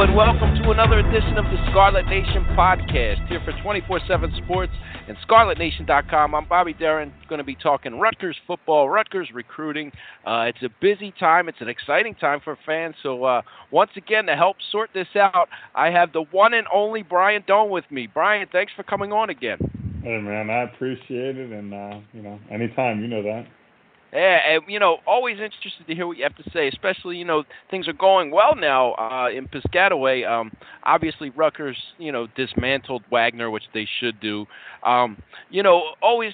And welcome to another edition of the Scarlet Nation podcast here for 24 7 Sports and ScarletNation.com. I'm Bobby Darren, going to be talking Rutgers football, Rutgers recruiting. Uh, it's a busy time, it's an exciting time for fans. So, uh, once again, to help sort this out, I have the one and only Brian Dohn with me. Brian, thanks for coming on again. Hey, man, I appreciate it, and, uh, you know, anytime, you know that. Yeah, and, you know, always interested to hear what you have to say, especially, you know, things are going well now uh, in Piscataway. Um, obviously, Rutgers, you know, dismantled Wagner, which they should do. Um, you know, always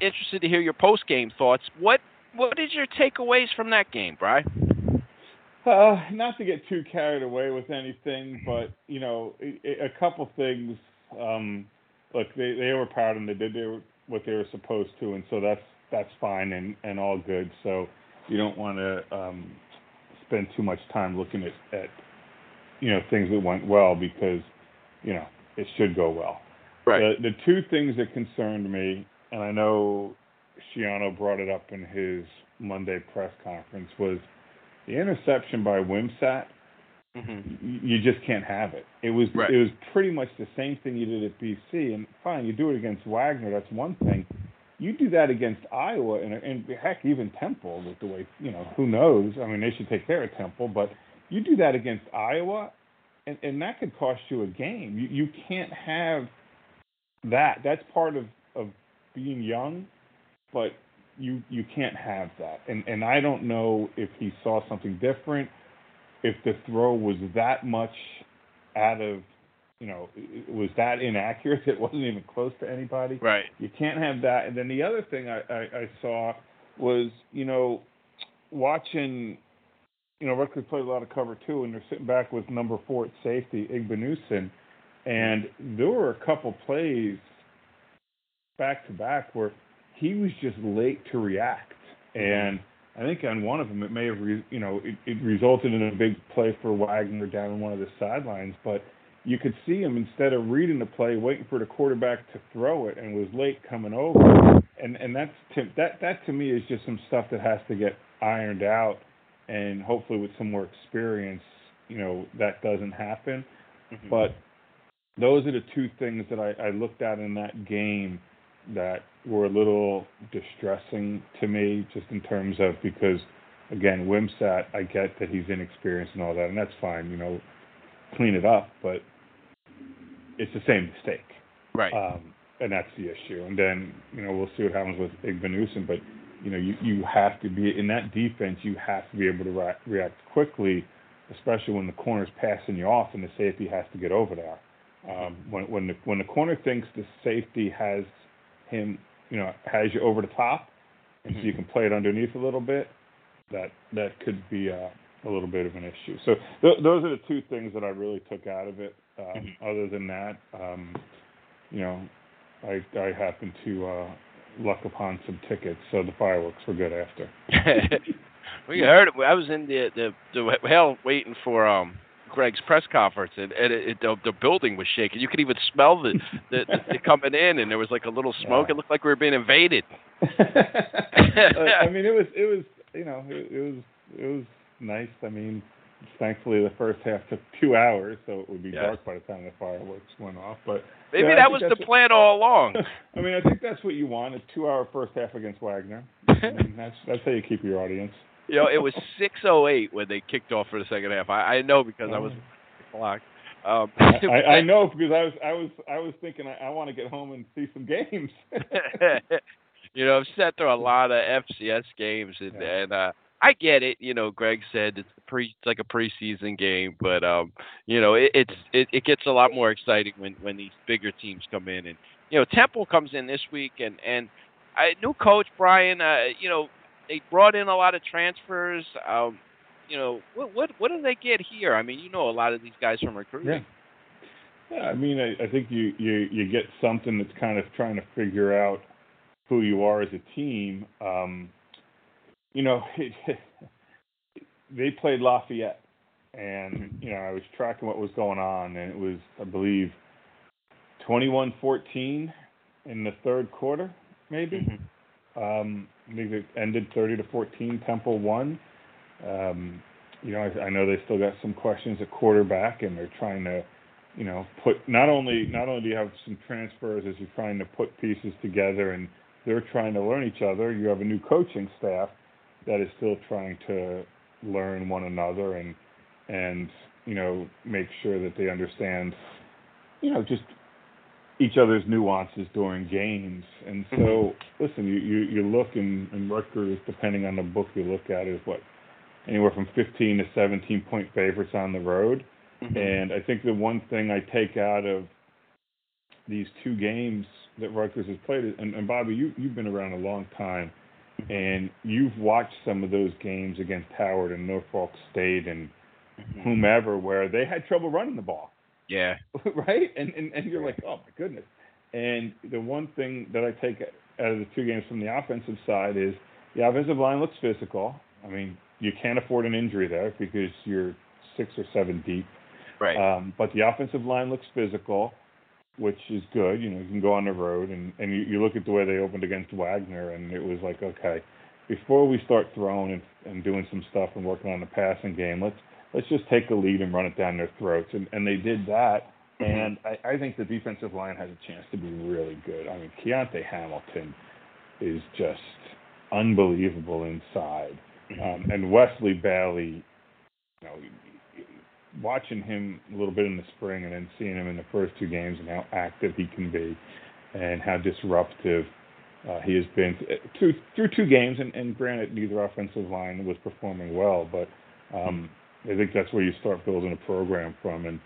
interested to hear your post game thoughts. What what is your takeaways from that game, Brian? Uh, not to get too carried away with anything, but you know, a, couple things. Um, look, they they were proud and they did what they were supposed to, and so that's that's fine and, and all good. So you don't want to um, spend too much time looking at, at you know things that went well because you know it should go well. Right. The, the two things that concerned me, and I know Schiano brought it up in his Monday press conference, was the interception by Wimsatt. Mm-hmm. You just can't have it. It was right. it was pretty much the same thing you did at BC, and fine, you do it against Wagner. That's one thing you do that against Iowa and, and heck, even Temple with the way you know who knows. I mean, they should take care of Temple, but you do that against Iowa, and, and that could cost you a game. You you can't have that. That's part of of being young, but you you can't have that. And and I don't know if he saw something different, if the throw was that much out of you know, was that inaccurate. It wasn't even close to anybody. Right. You can't have that. And then the other thing I, I, I saw was, you know, watching, you know, Rutgers played a lot of cover two, and they're sitting back with number four at safety, Igbinosun, and there were a couple plays back to back where he was just late to react, mm-hmm. and I think on one of them it may have, re, you know, it, it resulted in a big play for Wagner down on one of the sidelines, but you could see him instead of reading the play, waiting for the quarterback to throw it, and was late coming over. And and that's to, that that to me is just some stuff that has to get ironed out, and hopefully with some more experience, you know, that doesn't happen. Mm-hmm. But those are the two things that I, I looked at in that game that were a little distressing to me, just in terms of because again, Wimsatt, I get that he's inexperienced and all that, and that's fine, you know, clean it up, but it's the same mistake. Right. Um, and that's the issue. And then you know we'll see what happens with Igbinosun, but you know you you have to be in that defense. You have to be able to re- react quickly, especially when the corner's passing you off and the safety has to get over there. Um, when when the when the corner thinks the safety has him, you know, has you over the top, and mm-hmm. so you can play it underneath a little bit, that that could be a, a little bit of an issue. So th- those are the two things that I really took out of it. Um, mm-hmm. Other than that, um, you know, I I happened to uh, luck upon some tickets, so the fireworks were good after. we heard it. I was in the the, the hell waiting for um Greg's press conference, and, and it, it, the, the building was shaking. You could even smell the, the, the coming in, and there was like a little smoke. Yeah. It looked like we were being invaded. I mean, it was it was you know it, it was it was nice. I mean, Thankfully, the first half took two hours, so it would be yeah. dark by the time the fireworks went off. But maybe yeah, that was the plan all along. I mean, I think that's what you want—a two-hour first half against Wagner. I mean, that's that's how you keep your audience. You know, it was 6:08 when they kicked off for the second half. I, I know because I was clock. Um, I, I know because I was I was I was thinking I, I want to get home and see some games. you know, I've sat through a lot of FCS games and, yeah. and uh, I get it. You know, Greg said it's pre it's like a preseason game, but um, you know, it, it's it, it gets a lot more exciting when when these bigger teams come in, and you know, Temple comes in this week, and and I new coach Brian. Uh, you know, they brought in a lot of transfers. Um, you know, what what what do they get here? I mean, you know, a lot of these guys from recruiting. Yeah. Yeah, I mean, I, I think you, you you get something that's kind of trying to figure out who you are as a team. Um, you know, they played Lafayette, and you know, I was tracking what was going on, and it was, I believe, 21-14 in the third quarter, maybe. Mm-hmm. Um, I think it ended 30 to 14. Temple won. Um, you know, I, I know they still got some questions at quarterback, and they're trying to, you know, put not only not only do you have some transfers as you're trying to put pieces together, and they're trying to learn each other. You have a new coaching staff that is still trying to learn one another and and you know make sure that they understand, you know, just each other's nuances during games. And so, mm-hmm. listen, you, you, you look and, and Rutgers, depending on the book you look at, is what anywhere from 15 to 17 point favorites on the road. Mm-hmm. And I think the one thing I take out of these two games that Rutgers has played, and, and Bobby, you you've been around a long time, and you've watched some of those games against Howard and Norfolk State and mm-hmm. whomever, where they had trouble running the ball. Yeah. right? And, and and you're like, oh my goodness. And the one thing that I take out of the two games from the offensive side is the offensive line looks physical. I mean, you can't afford an injury there because you're six or seven deep. Right. Um, but the offensive line looks physical, which is good. You know, you can go on the road and and you, you look at the way they opened against Wagner, and it was like, okay, before we start throwing and, and doing some stuff and working on the passing game, let's let's just take the lead and run it down their throats. And, and they did that. Mm-hmm. And I, I think the defensive line has a chance to be really good. I mean, Kyonte Hamilton is just unbelievable inside. Mm-hmm. Um, and Wesley Bailey, you know, watching him a little bit in the spring and then seeing him in the first two games and how active he can be and how disruptive uh, he has been through, through two games. And, and granted, neither offensive line was performing well, but um, I think that's where you start building a program from. And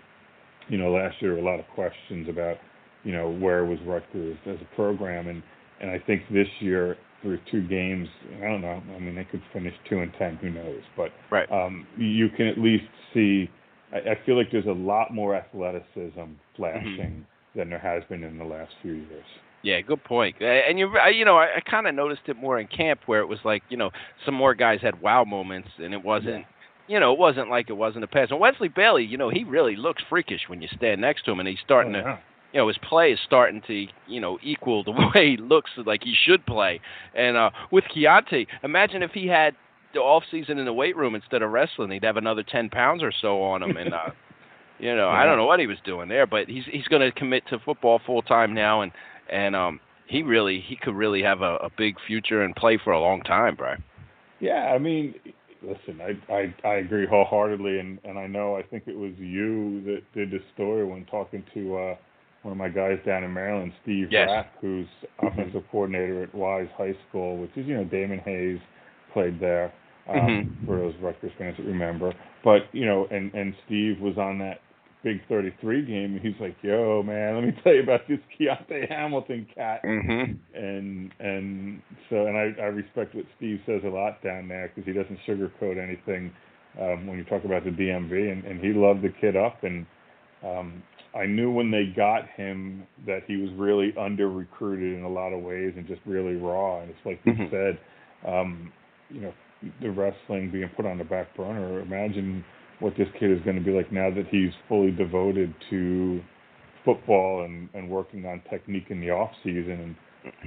you know, last year a lot of questions about you know where was Rutgers as a program, and and I think this year through two games, I don't know. I mean, they could finish two and ten. Who knows? But right. um, you can at least see. I, I feel like there's a lot more athleticism flashing mm-hmm. than there has been in the last few years. Yeah, good point. And you, you know, I, I kind of noticed it more in camp where it was like, you know, some more guys had wow moments, and it wasn't. Yeah you know, it wasn't like it was in the past. And Wesley Bailey, you know, he really looks freakish when you stand next to him, and he's starting oh, yeah. to, you know, his play is starting to, you know, equal the way he looks like he should play. And uh, with Kyonte, imagine if he had the off season in the weight room instead of wrestling, he'd have another ten pounds or so on him, and uh, you know, yeah. I don't know what he was doing there, but he's he's going to commit to football full time now, and and um, he really he could really have a, a big future and play for a long time, bro. Yeah, I mean, listen, I, I I agree wholeheartedly, and and I know I think it was you that did the story when talking to uh, one of my guys down in Maryland, Steve yes. Rapp, who's offensive coordinator at Wise High School, which is you know Damon Hayes played there. Um, mm-hmm. For those Rutgers fans that remember, but you know, and and Steve was on that Big 33 game, and he's like, "Yo, man, let me tell you about this Kyonte Hamilton cat." Mm-hmm. And and so, and I I respect what Steve says a lot down there because he doesn't sugarcoat anything um, when you talk about the DMV, and and he loved the kid up, and um, I knew when they got him that he was really under recruited in a lot of ways and just really raw. And it's like you mm-hmm. said, um, you know, the wrestling being put on the back burner. Imagine what this kid is going to be like now that he's fully devoted to football and, and working on technique in the off season and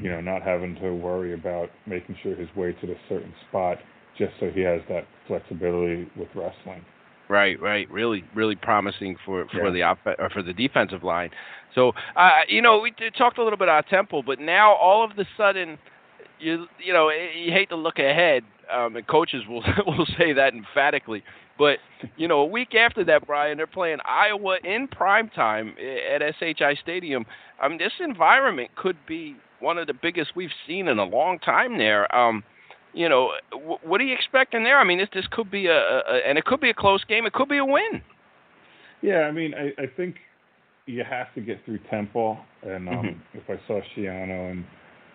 you know not having to worry about making sure his weight's at a certain spot just so he has that flexibility with wrestling. Right, right. Really, really promising for for yeah. the or for the defensive line. So, uh, you know, we talked a little bit about Temple, but now all of the sudden, you you know, you hate to look ahead, um, and coaches will will say that emphatically. But you know, a week after that, Brian, they're playing Iowa in prime time at SHI Stadium. I mean, this environment could be one of the biggest we've seen in a long time there. Um, you know, w- what are you expecting there? I mean, this this could be a, a and it could be a close game. It could be a win. Yeah, I mean, I, I think you have to get through Temple, and um, mm-hmm. if I saw Schiano and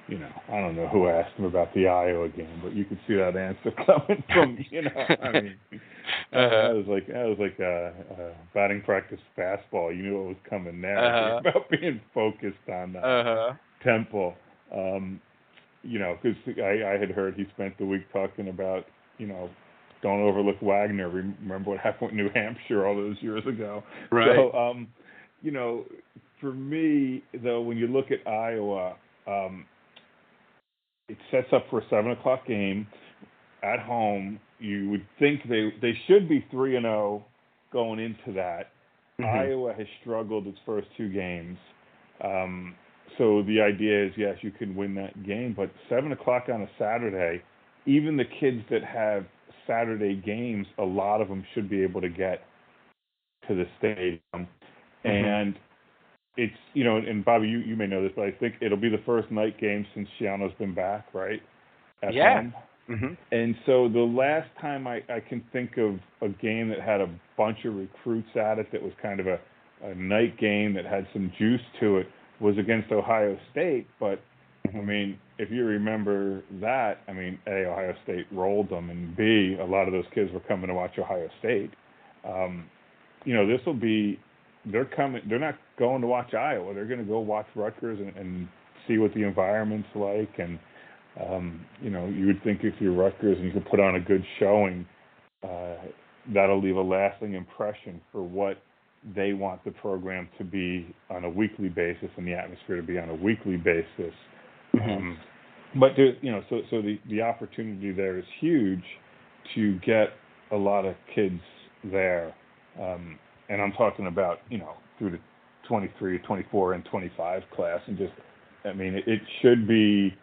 you know, I don't know who asked him about the Iowa game, but you could see that answer coming from, you know, I mean, uh-huh. that was like that was like a, a batting practice fastball. You knew what was coming there uh-huh. about being focused on the uh-huh. tempo. Um, you know, because I, I had heard he spent the week talking about, you know, don't overlook Wagner. Remember what happened with New Hampshire all those years ago. Right. So, um, you know, for me though, when you look at Iowa. Um, it sets up for a seven o'clock game at home you would think they they should be three and zero going into that. Mhm. Iowa has struggled its first two games. Um, so the idea is, yes, you can win that game, but seven o'clock on a Saturday, even the kids that have Saturday games, a lot of them should be able to get to the stadium. And it's you know, and Bobby, you, you may know this, but I think it'll be the first night game since Schiano's been back, right? At Yeah. home. Mhm. And so the last time I, I can think of a game that had a bunch of recruits at it that was kind of a, a night game that had some juice to it was against Ohio State. But I mean, if you remember that, I mean, A, Ohio State rolled them, and B, a lot of those kids were coming to watch Ohio State. Um, you know, this will be they're coming they're not going to watch Iowa. They're gonna go watch Rutgers and, and see what the environment's like and um, you know, you would think if you're Rutgers and you can put on a good showing, uh, that'll leave a lasting impression for what they want the program to be on a weekly basis and the atmosphere to be on a weekly basis. Um, but there, you know, so so the the opportunity there is huge to get a lot of kids there, um, and I'm talking about you know through the 23, 24, and 25 class, and just I mean it, it should be.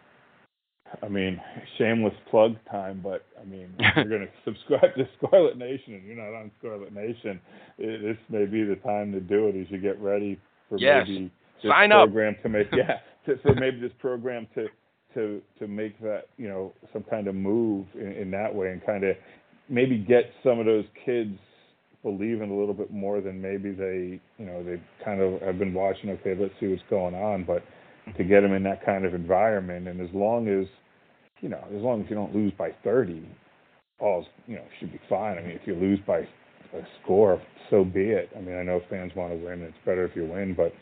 I mean, shameless plug time, but I mean, if you're going to subscribe to Scarlet Nation and you're not on Scarlet Nation, it, this may be the time to do it as you get ready for Yes. maybe this Sign up. program to make yeah to, for maybe this program to to to make that you know some kind of move in, in that way and kind of maybe get some of those kids believing a little bit more than maybe they you know they kind of have been watching okay let's see what's going on but to get them in that kind of environment and as long as you know as long as you don't lose by 30 all you know should be fine i mean if you lose by a score so be it i mean i know fans want to win it's better if you win but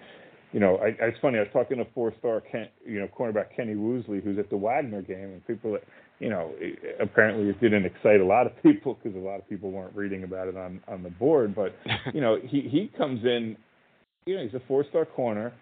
you know, I, it's funny. I was talking to four-star Ken, you know, cornerback Kenny Woosley, who's at the Wagner game, and people, that, you know, apparently it didn't excite a lot of people because a lot of people weren't reading about it on on the board. But you know, he he comes in, you know, he's a four-star corner,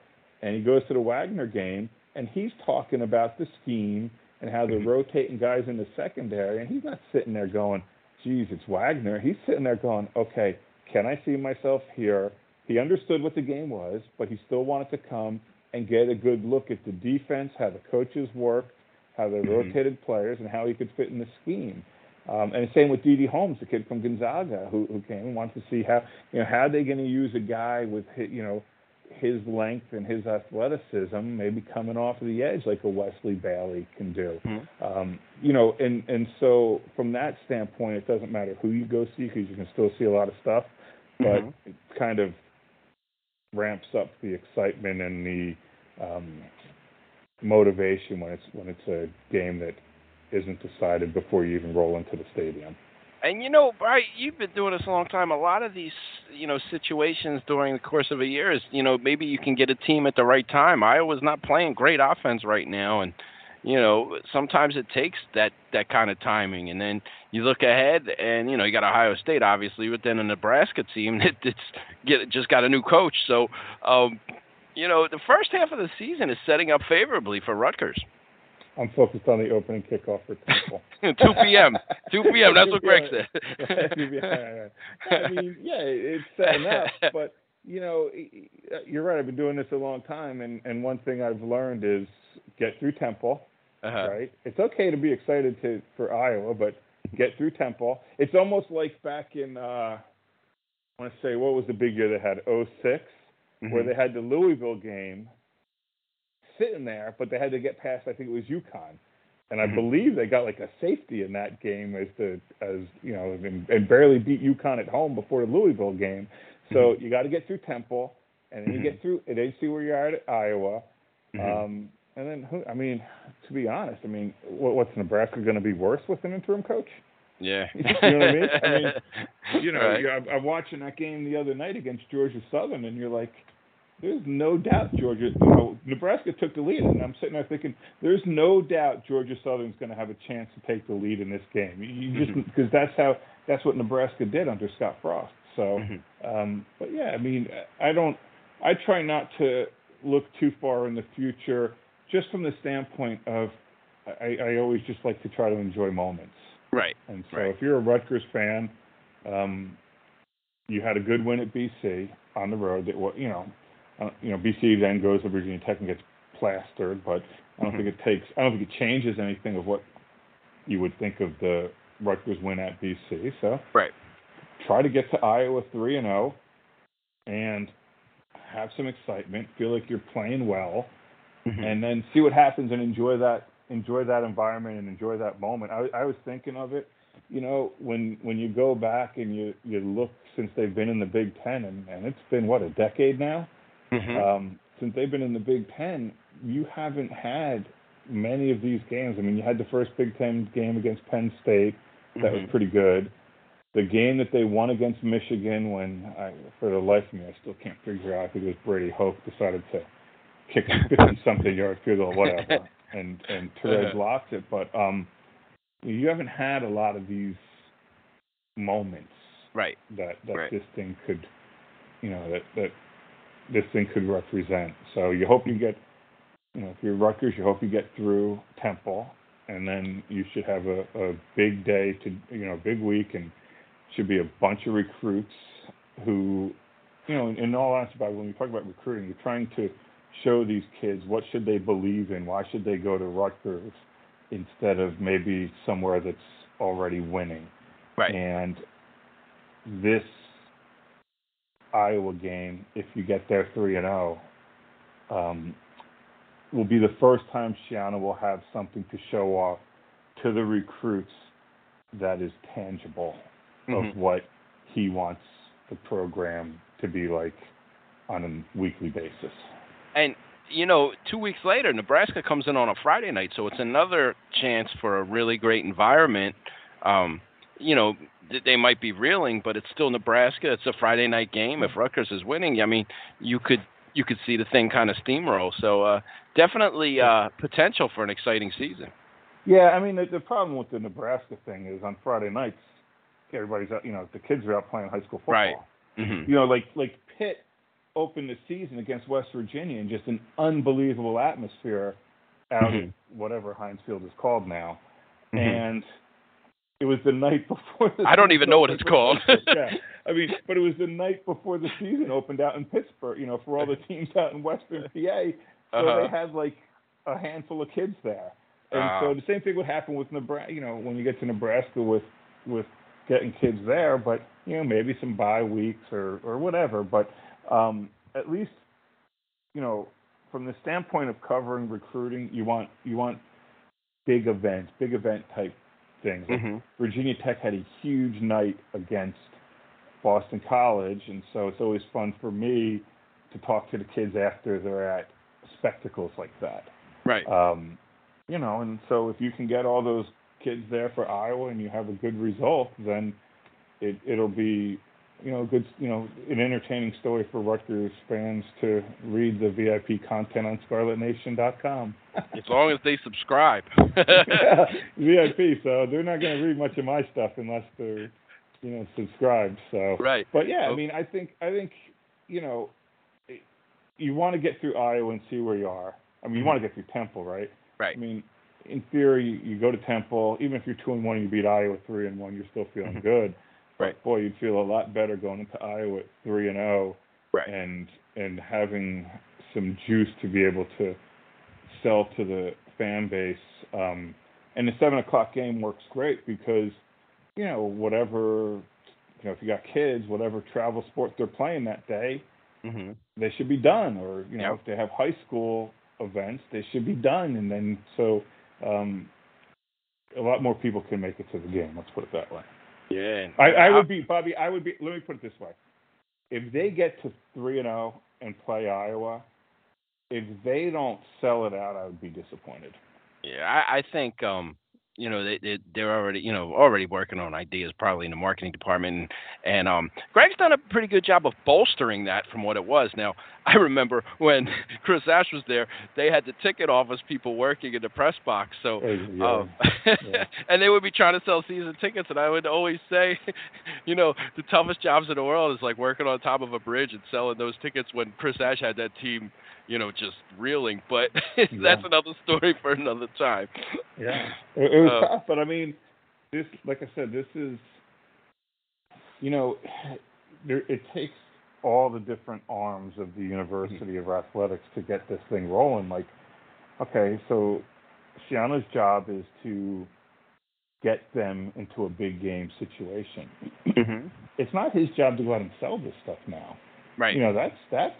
and he goes to the Wagner game, and he's talking about the scheme and how they're Mhm. rotating guys in the secondary, and he's not sitting there going, "Geez, it's Wagner." He's sitting there going, "Okay, can I see myself here?" He understood what the game was, but he still wanted to come and get a good look at the defense, how the coaches worked, how they Mhm. rotated players, and how he could fit in the scheme. Um, and the same with D.D. Holmes, the kid from Gonzaga, who, who came and wanted to see how you know how they going to use a guy with hi- you know his length and his athleticism, maybe coming off of the edge like a Wesley Bailey can do. Mhm. Um, you know, and and so from that standpoint, it doesn't matter who you go see because you can still see a lot of stuff, but Mhm. it kind of ramps up the excitement and the um, motivation when it's when it's a game that isn't decided before you even roll into the stadium. And you know, Brian, you've been doing this a long time. A lot of these, you know, situations during the course of a year is, you know, maybe you can get a team at the right time. Iowa's not playing great offense right now, and you know, sometimes it takes that that kind of timing. And then you look ahead, and you know, you got Ohio State, obviously, but then a Nebraska team that it's get just got a new coach. So, um, you know, the first half of the season is setting up favorably for Rutgers. I'm focused on the opening kickoff for Temple. 2 p.m. 2 p.m. That's what Greg said. I mean, yeah, it's setting up, but you know, you're right. I've been doing this a long time, and and one thing I've learned is get through Temple. Uh-huh. Right? It's okay to be excited to for Iowa, but get through Temple. It's almost like back in uh I want to say what was the big year they had 6 where they had the Louisville game sitting there, but they had to get past I think it was UConn. And I Mhm. believe they got like a safety in that game as the as you know and, and barely beat UConn at home before the Louisville game. So you got to get through Temple, and then you get through. And then see where you are at Iowa. Mhm. Um, and then, who, I mean, to be honest, I mean, what, what's Nebraska going to be worse with an interim coach? Yeah. You know what I mean? I mean, You know, Right. I'm, watching that game the other night against Georgia Southern, and you're like, there's no doubt Georgia. You know, Nebraska took the lead, and I'm sitting there thinking, there's no doubt Georgia Southern's going to have a chance to take the lead in this game. You, just Mhm. because that's how that's what Nebraska did under Scott Frost. So. Mhm. Um, but yeah, I mean, I don't. I try not to look too far in the future, just from the standpoint of I, I always just like to try to enjoy moments. Right. And so right. if you're a Rutgers fan, um, you had a good win at BC on the road. That you know, uh, you know BC then goes to Virginia Tech and gets plastered, but I don't mm-hmm. think it takes. I don't think it changes anything of what you would think of the Rutgers win at BC. So right. Try to get to Iowa three and zero, oh and have some excitement. Feel like you're playing well, mm-hmm. and then see what happens and enjoy that enjoy that environment and enjoy that moment. I, I was thinking of it, you know, when when you go back and you you look since they've been in the Big Ten, and, and it's been what a decade now mm-hmm. um, since they've been in the Big Ten. You haven't had many of these games. I mean, you had the first Big Ten game against Penn State, that mm-hmm. was pretty good. The game that they won against Michigan, when I, for the life of me, I still can't figure out. I think it was Brady Hoke decided to kick a 50 something yard field goal, whatever, and and uh-huh. lost it. But um, you haven't had a lot of these moments, right? That that right. this thing could, you know, that that this thing could represent. So you hope you get, you know, if you're Rutgers, you hope you get through Temple, and then you should have a, a big day to, you know, a big week, and should be a bunch of recruits who, you know, in, in all honesty, about when we talk about recruiting, you're trying to show these kids what should they believe in, why should they go to Rutgers instead of maybe somewhere that's already winning. Right. And this Iowa game, if you get there three and zero, oh, um, will be the first time Schiano will have something to show off to the recruits that is tangible mm-hmm. of what he wants the program to be like on a weekly basis. And you know, two weeks later, Nebraska comes in on a Friday night, so it's another chance for a really great environment. Um, you know, they might be reeling, but it's still Nebraska. It's a Friday night game. If Rutgers is winning, I mean, you could you could see the thing kind of steamroll. So uh, definitely uh, potential for an exciting season. Yeah, I mean the, the problem with the Nebraska thing is on Friday nights, everybody's out, you know the kids are out playing high school football. Right. Mm-hmm. You know, like like Pitt opened the season against West Virginia in just an unbelievable atmosphere out mm-hmm. at whatever Heinz Field is called now, mm-hmm. and it was the night before. The I don't even know what it's called. yeah, I mean, but it was the night before the season opened out in Pittsburgh. You know, for all the teams out in Western PA, so uh-huh. they had like a handful of kids there, and uh so the same thing would happen with Nebraska. You know, when you get to Nebraska with with getting kids there, but you know maybe some bye weeks or or whatever. But um, at least you know from the standpoint of covering recruiting, you want you want big events, big event type things. Mm-hmm. Virginia Tech had a huge night against Boston College, and so it's always fun for me to talk to the kids after they're at spectacles like that. Right. Um, you know, and so if you can get all those kids there for Iowa and you have a good result, then it it'll be you know, good, you know, an entertaining story for Rutgers fans to read the VIP content on ScarletNation.com. as long as they subscribe. yeah, VIP, so they're not going to read much of my stuff unless they're, you know, subscribed. So, right. But yeah, I mean, I think, I think, you know, you want to get through Iowa and see where you are. I mean, you want to get through Temple, right? Right. I mean, in theory, you go to Temple, even if you're two and one, you beat Iowa three and one, you're still feeling mm-hmm. good. Right. boy, you'd feel a lot better going into Iowa at three and zero, oh and and having some juice to be able to sell to the fan base. Um, and the seven o'clock game works great because you know whatever you know if you got kids, whatever travel sport they're playing that day, mm-hmm. they should be done. Or you know yep. if they have high school events, they should be done. And then so um, a lot more people can make it to the game. Let's put it that way. Yeah. I, I would be Bobby. I would be. Let me put it this way: if they get to three and zero oh and play Iowa, if they don't sell it out, I would be disappointed. Yeah, I, I think um, you know they, they they're already you know already working on ideas probably in the marketing department and, and um Greg's done a pretty good job of bolstering that from what it was now I remember when Chris Ash was there they had the ticket office people working in the press box so yeah. um, yeah. and they would be trying to sell season tickets and I would always say you know the toughest jobs in the world is like working on top of a bridge and selling those tickets when Chris Ash had that team you know, just reeling. But that's yeah. another story for another time. Yeah, was uh, tough, but I mean, this, like I said, this is, you know, there, it takes all the different arms of the University of Athletics to get this thing rolling. Like, okay, so Schiano's job is to get them into a big game situation. Mm-hmm. It's not his job to go out and sell this stuff now. Right. You know, that's that's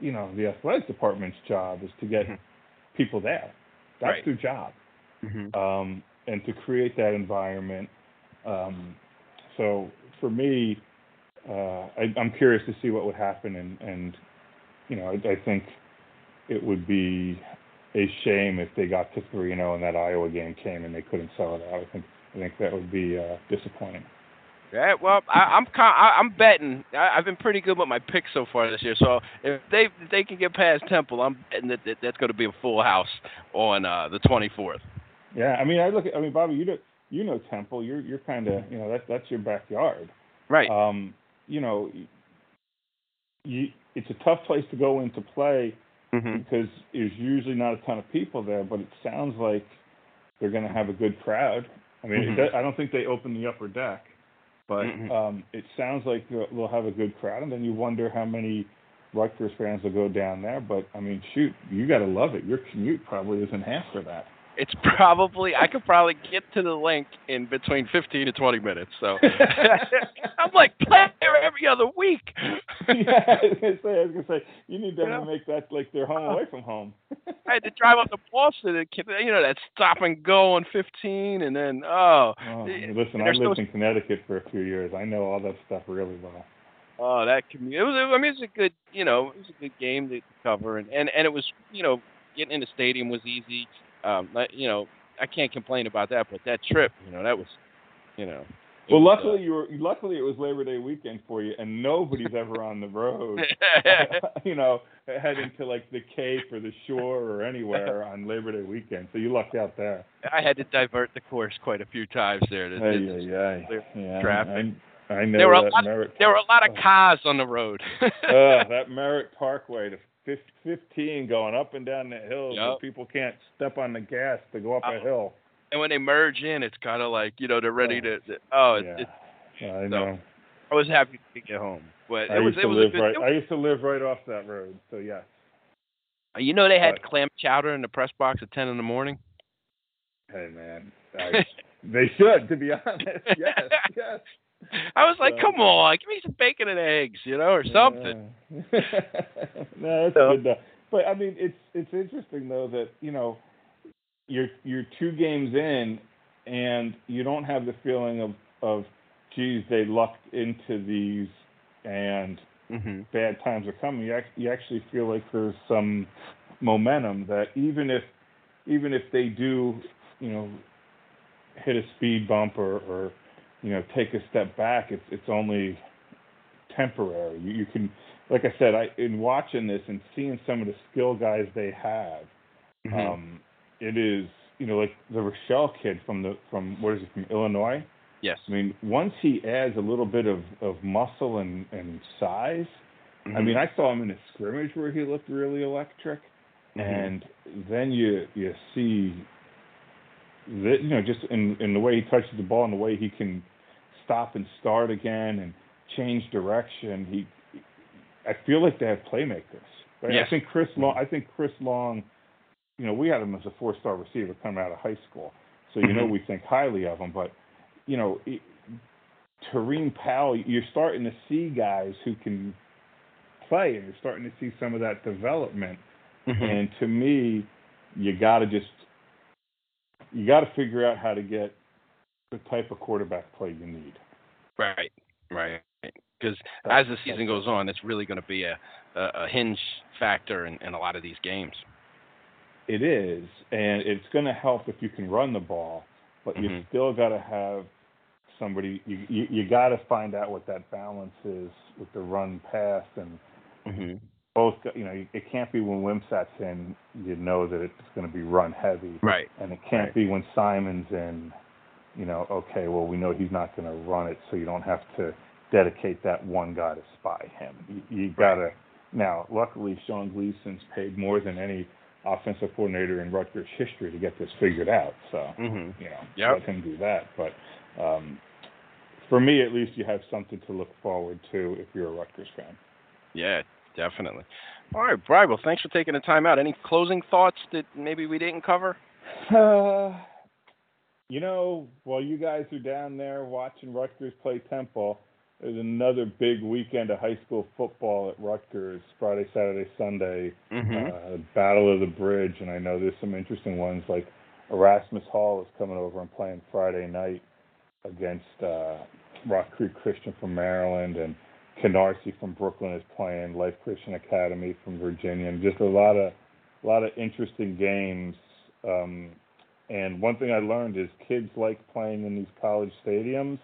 you know the athletic department's job is to get Mhm. people there. That's Right. their job, mm-hmm. um, and to create that environment. Um, so for me, uh, I, I'm curious to see what would happen, and and you know, I, I think it would be a shame if they got to three and zero and that Iowa game came and they couldn't sell it out. I think I think that would be uh, disappointing. Yeah, well, I, I'm con- I, I'm betting. I, I've been pretty good with my picks so far this year. So if they if they can get past Temple, I'm betting that, that that's going to be a full house on uh, the 24th. Yeah, I mean, I look at, I mean, Bobby, you know, you know Temple. You're you're kind of, you know, that's that's your backyard. Right. Um, you know, you it's a tough place to go into play mm-hmm. because there's usually not a ton of people there, but it sounds like they're going to have a good crowd. I mean, Mhm. it, I don't think they open the upper deck, but Mhm. um, it sounds like they'll, they'll have a good crowd, and then you wonder how many Rutgers fans will go down there. But I mean, shoot, you got to love it. Your commute probably isn't half for that. It's probably I could probably get to the Linc in between 15 to 20 minutes. So I'm like play there every other week. yeah, I was gonna say, I was gonna say, you need them to make that like their home away from home. I had to drive up to Boston and you know that stop and go on 15, and then oh, Oh, listen, I lived in Connecticut for a few years. I know all that stuff really well. oh that commute. It was I mean it was a good you know it was a good game to cover, and and, and it was you know getting in the stadium was easy. Um, you know I can't complain about that, but that trip you know that was you know. Well, was, luckily you were luckily it was Labor Day weekend for you, and nobody's ever on the road. uh, you know, heading to like the Cape or the shore or anywhere on Labor Day weekend. So you lucked out there. I had to divert the course quite a few times there. To, Hey, to- yeah, clear yeah. traffic. I, I know There were a lot- Merritt. there were a lot of cars on the road. uh, that Merritt Parkway to 15 going up and down the hill, Yep. but people can't step on the gas to go up a Oh. hill. and when they merge in, it's kind of like you know they're ready Oh. to. Oh, it, yeah, it, I so, know. I was happy to get home, but I was used it to was live good. right. it I used to live right off that road. So yes. you know they had but- clam chowder in the press box at ten in the morning. Hey man, I, they should. To be honest, yes, yes. I was like, So- come on, give me some bacon and eggs, you know, or something. Yeah. no, that's So- good though. But I mean, it's it's interesting though that you know you're you're two games in and you don't have the feeling of of geez they lucked into these and hmm bad times are coming. You act, you actually feel like there's some momentum that even if even if they do you know hit a speed bump or or you know take a step back, it's it's only temporary. You, you can like I said, I in watching this and seeing some of the skill guys they have, Mm-hmm. um, it is you know like the Rochelle kid from the from what is it from Illinois. yes. I mean, once he adds a little bit of of muscle and and size, I Mhm. mean, I saw him in a scrimmage where he looked really electric, Mhm. and then you you see that you know just in in the way he touches the ball and the way he can stop and start again and change direction. He, I feel like they have playmakers. Right? Yes. I think Chris Long. I think Chris Long. You know, we had him as a four-star receiver coming out of high school, so you know Mhm. we think highly of him. But you know, it, Tareem Powell, you're starting to see guys who can play, and you're starting to see some of that development. Mhm. And to me, you got to just you got to figure out how to get the type of quarterback play you need. Right, right. Because as the season goes on, it's really going to be a, a, hinge factor in, in a lot of these games. It is, and it's going to help if you can run the ball, but you Mhm. still got to have somebody. You you, you got to find out what that balance is with the run pass and Mm-hmm. both. You know, it can't be when Wimsatt's in. You know that it's going to be run heavy, Right. and it can't Right. be when Simon's in. You know, okay, well we know he's not going to run it, so you don't have to dedicate that one guy to spy him. You, you got to. Now, luckily, Sean Gleeson's paid more than any offensive coordinator in Rutgers history to get this figured out. So mm-hmm. you know, yep. let him do that. But um, for me, at least, you have something to look forward to if you're a Rutgers fan. Yeah, definitely. All right, Brian. Well, thanks for taking the time out. Any closing thoughts that maybe we didn't cover? Uh, you know, while you guys are down there watching Rutgers play Temple, there's another big weekend of high school football at Rutgers, Friday, Saturday, Sunday. Mm-hmm. Uh, Battle of the Bridge, and I know there's some interesting ones like Erasmus Hall is coming over and playing Friday night against uh, Rock Creek Christian from Maryland, and Canarsie from Brooklyn is playing Life Christian Academy from Virginia, and just a lot of a lot of interesting games. Um, and one thing I learned is kids like playing in these college stadiums,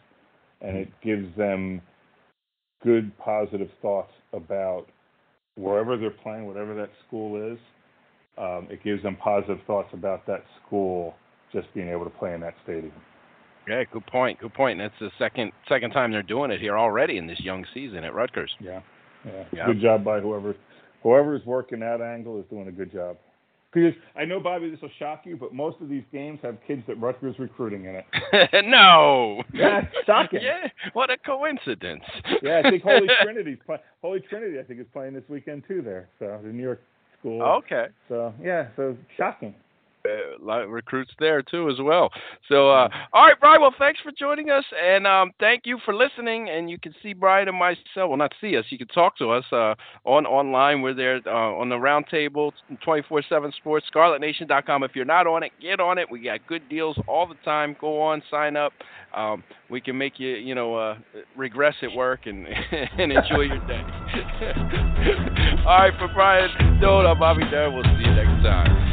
and it gives them good positive thoughts about wherever they're playing, whatever that school is. Um, it gives them positive thoughts about that school just being able to play in that stadium. Yeah, good point. Good point. And it's the second second time they're doing it here already in this young season at Rutgers. Yeah, yeah. yeah. Good job by whoever whoever's working that angle is doing a good job. Because I know, Bobby, this will shock you, but most of these games have kids that Rutgers recruiting in it. no. Yeah, shocking. yeah, what a coincidence. yeah, I think Holy Trinity's play, Holy Trinity, I think, is playing this weekend too. There, so the New York school. Okay. So yeah, so shocking of recruits there too as well. So, uh, all right, Brian. Well, thanks for joining us, and um, thank you for listening. And you can see Brian and myself. Well, not see us. You can talk to us uh, on online. We're there uh, on the roundtable, 24/7 Sports, ScarletNation.com. If you're not on it, get on it. We got good deals all the time. Go on, sign up. Um, we can make you, you know, uh, regress at work and and enjoy your day. all right, for Brian I'm Bobby Dunn. We'll see you next time.